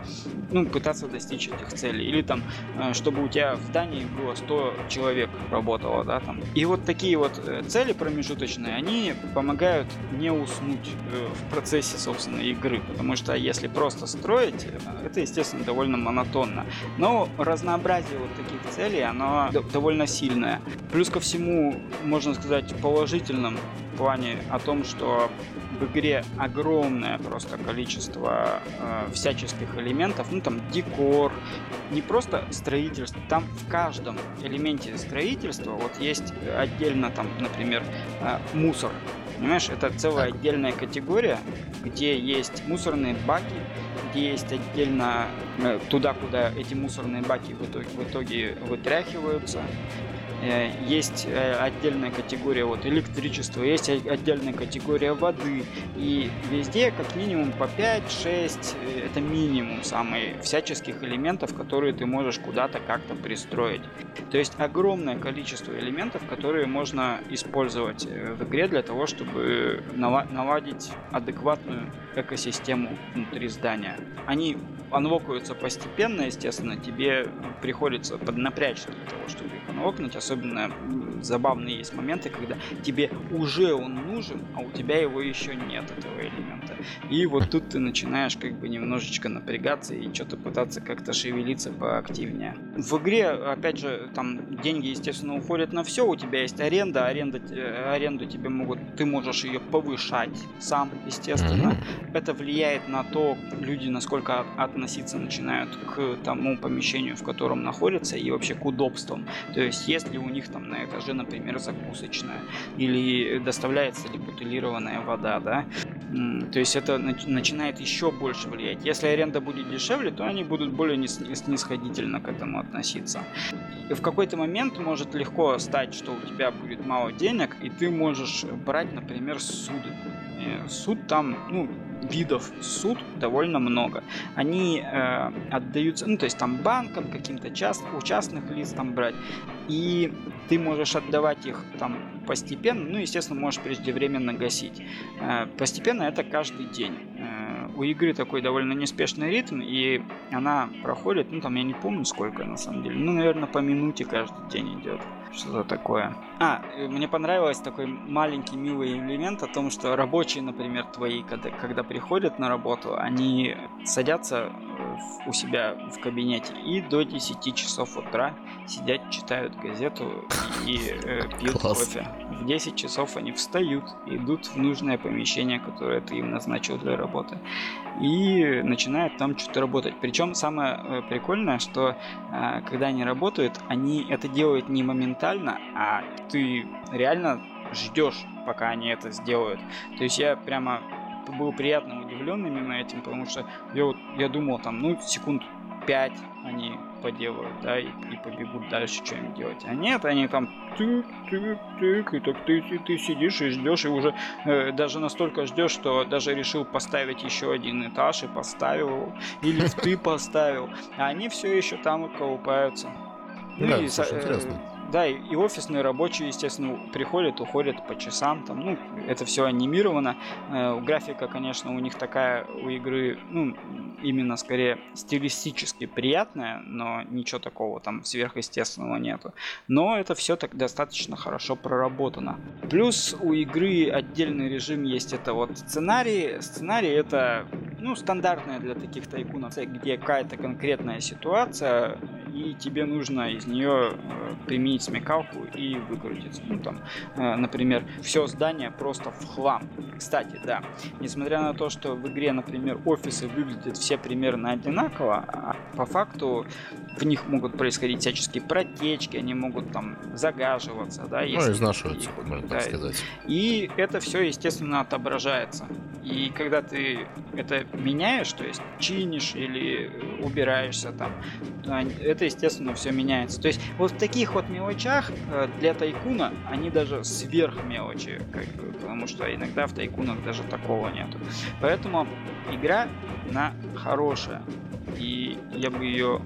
ну, пытаться достичь этих целей. Или там, э, чтобы у тебя в здании было 100 человек работало, да, там. И вот такие вот Э, цели промежуточные, они помогают не уснуть э, в процессе, собственно, игры, потому что если просто строить, э, это, естественно, довольно монотонно. Но разнообразие вот таких целей, оно довольно сильное. Плюс ко всему, можно сказать, в положительном плане о том, что в игре огромное просто количество э, всяческих элементов, ну там декор, не просто строительство, там в каждом элементе строительства вот есть отдельно там, например, э, мусор. Понимаешь, это целая отдельная категория, где есть мусорные баки, есть отдельно э, туда, куда эти мусорные баки в итоге, в итоге вытряхиваются. Э, есть э, отдельная категория вот электричества, есть отдельная категория воды. И везде как минимум по 5-6, э, это минимум самые всяческих элементов, которые ты можешь куда-то как-то пристроить. То есть огромное количество элементов, которые можно использовать в игре для того, чтобы наладить адекватную экосистему внутри здания. Они анлокаются постепенно, естественно, тебе приходится поднапрячься для того, чтобы их анлокнуть, особенно забавные есть моменты, когда тебе уже он нужен, а у тебя его еще нет, этого элемента. И вот тут ты начинаешь как бы немножечко напрягаться и что-то пытаться как-то шевелиться поактивнее. В игре, опять же, там деньги, естественно, уходят на все, у тебя есть аренда, аренда э, аренду тебе могут, ты можешь ее повышать сам, естественно. Это влияет на то, люди насколько относиться начинают к тому помещению, в котором находятся, и вообще к удобствам. То есть, если у них там на этаже, например, закусочная, или доставляется ли бутылированная вода, да, то есть это начинает еще больше влиять. Если аренда будет дешевле, то они будут более снисходительно к этому относиться. И в какой-то момент может легко стать, что у тебя будет мало денег, и ты можешь брать, например, суды. Суд там, ну, видов суд довольно много. Они э, отдаются, ну то есть там банкам, каким-то част, у частных лиц там брать. И ты можешь отдавать их там постепенно, ну естественно можешь преждевременно гасить. Э, постепенно это каждый день. Э, у игры такой довольно неспешный ритм, и она проходит, ну там я не помню сколько на самом деле, ну наверное по минуте каждый день идет что-то такое. А, мне понравилось такой маленький милый элемент о том, что рабочие, например, твои, когда, когда приходят на работу, они садятся у себя в кабинете и до 10 часов утра сидят, читают газету и э, пьют Класс. кофе. В 10 часов они встают, идут в нужное помещение, которое ты им назначил для работы, и начинают там что-то работать. Причем самое э, прикольное, что э, когда они работают, они это делают не моментально, а ты реально ждешь, пока они это сделают. То есть я прямо был приятно удивлен именно этим, потому что я, вот, я думал там, ну, секунд 5 они поделают, да, и, и побегут дальше что-нибудь делать. А нет, они там тык, тык, тык, и так ты, ты, ты сидишь и ждешь, и уже э, даже настолько ждешь, что даже решил поставить еще один этаж и поставил его, или ты поставил. А они все еще там колупаются. Ну, да, и, слушай, э, интересно. Да, и, и офисные рабочие, естественно, приходят, уходят по часам, там, ну, это все анимировано. Э, графика, конечно, у них такая у игры, ну, именно скорее стилистически приятная, но ничего такого там сверхъестественного нету. Но это все так достаточно хорошо проработано. Плюс у игры отдельный режим есть, это вот сценарий. Сценарий это, ну, стандартная для таких тайкунов, где какая-то конкретная ситуация, и тебе нужно из нее э, применить смекалку и выкрутиться. Ну, там, э, например, все здание просто в хлам. Кстати, да, несмотря на то, что в игре, например, офисы выглядят все примерно одинаково, а по факту в них могут происходить всяческие протечки, они могут там загаживаться, да, если... Ну, изнашиваться, можно да, так сказать. И это все, естественно, отображается. И когда ты это меняешь, то есть чинишь или убираешься там, это, естественно, все меняется. То есть вот в таких вот мелочах э, для тайкуна они даже сверх мелочи, как бы, потому что иногда в тайкунах даже такого нету. Поэтому игра на хорошая. И я бы ее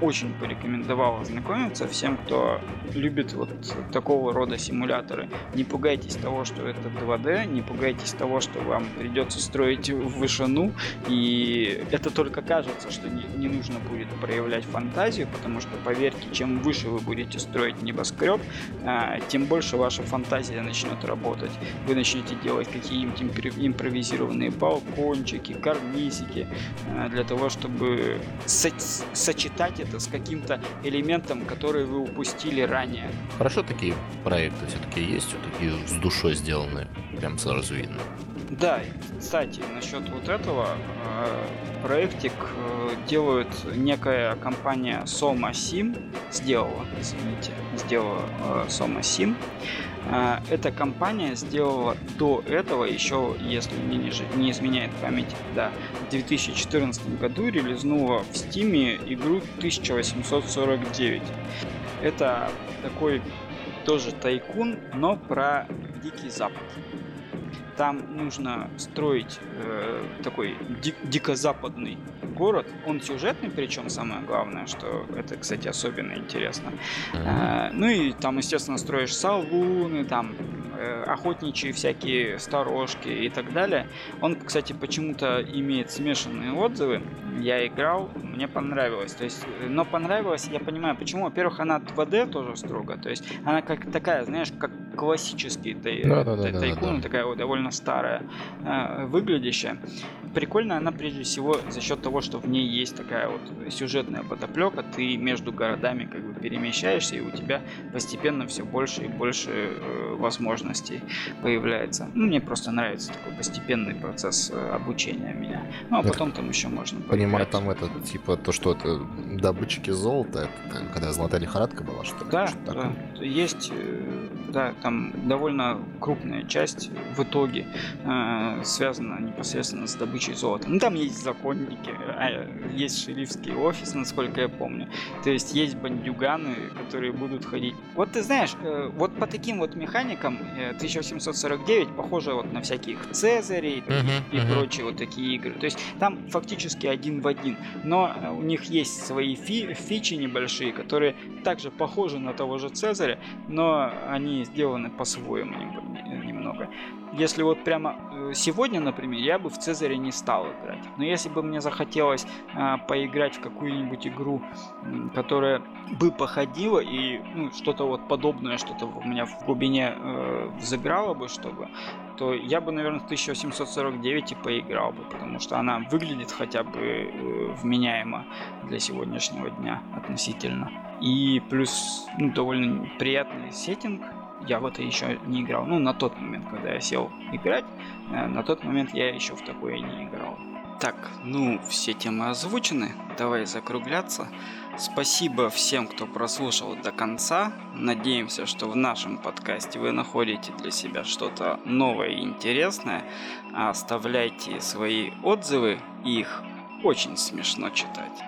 очень порекомендовал ознакомиться всем, кто любит вот такого рода симуляторы. Не пугайтесь того, что это 2D, не пугайтесь того, что вам придется строить вышину, и это только кажется, что не, не нужно будет проявлять фантазию, потому что, поверьте, чем выше вы будете строить небоскреб, а, тем больше ваша фантазия начнет работать. Вы начнете делать какие-нибудь импровизированные балкончики, карнизики, а, для того, чтобы сочетать это с каким-то элементом, который вы упустили ранее. Хорошо такие проекты все-таки есть, все-таки с душой сделаны, прям сразу видно. Да, кстати, насчет вот этого э, проектик э, делают некая компания Soma Sim, сделала, извините, сделала э, Soma Sim. Э, эта компания сделала до этого, еще, если мне не, не изменяет память, да, в 2014 году релизнула в Steam игру 1849. Это такой тоже тайкун, но про Дикий Запад там нужно строить э, такой ди- дикозападный город. Он сюжетный, причем самое главное, что это, кстати, особенно интересно. Э, ну и там, естественно, строишь салуны, там э, охотничьи всякие сторожки и так далее. Он, кстати, почему-то имеет смешанные отзывы. Я играл, мне понравилось. То есть, э, но понравилось, я понимаю, почему. Во-первых, она 2D тоже строго. То есть она как такая, знаешь, как классический тай, да, да, тай, да, тайкун, да, да. такая вот довольно старая, э, выглядящая. Прикольно она прежде всего за счет того, что в ней есть такая вот сюжетная подоплека, ты между городами как бы перемещаешься, и у тебя постепенно все больше и больше э, возможностей появляется. Ну, мне просто нравится такой постепенный процесс э, обучения меня. Ну, а потом там еще можно Понимаю, там это, типа, то, что это добытчики золота, это, когда золотая лихорадка была, что ли? Да, да. Есть, э, да, там довольно крупная часть в итоге э, связана непосредственно с добычей золота. Ну, там есть законники, а, есть шерифский офис, насколько я помню. То есть есть бандюганы, которые будут ходить. Вот ты знаешь, э, вот по таким вот механикам э, 1749 похоже вот на всяких Цезарей uh-huh, и uh-huh. прочие вот такие игры. То есть там фактически один в один. Но э, у них есть свои фи- фичи небольшие, которые также похожи на того же Цезаря, но они сделаны по-своему немного. Если вот прямо э, сегодня, например, я бы в Цезаре не стал играть. Но если бы мне захотелось э, поиграть в какую-нибудь игру, которая бы походила и ну, что-то вот подобное, что-то у меня в глубине э, взыграло бы, чтобы, то я бы, наверное, в 1849 и поиграл бы, потому что она выглядит хотя бы э, вменяемо для сегодняшнего дня относительно. И плюс ну, довольно приятный сеттинг, я в это еще не играл. Ну, на тот момент, когда я сел играть, э, на тот момент я еще в такое не играл. Так, ну, все темы озвучены, давай закругляться. Спасибо всем, кто прослушал до конца. Надеемся, что в нашем подкасте вы находите для себя что-то новое и интересное. Оставляйте свои отзывы, их очень смешно читать.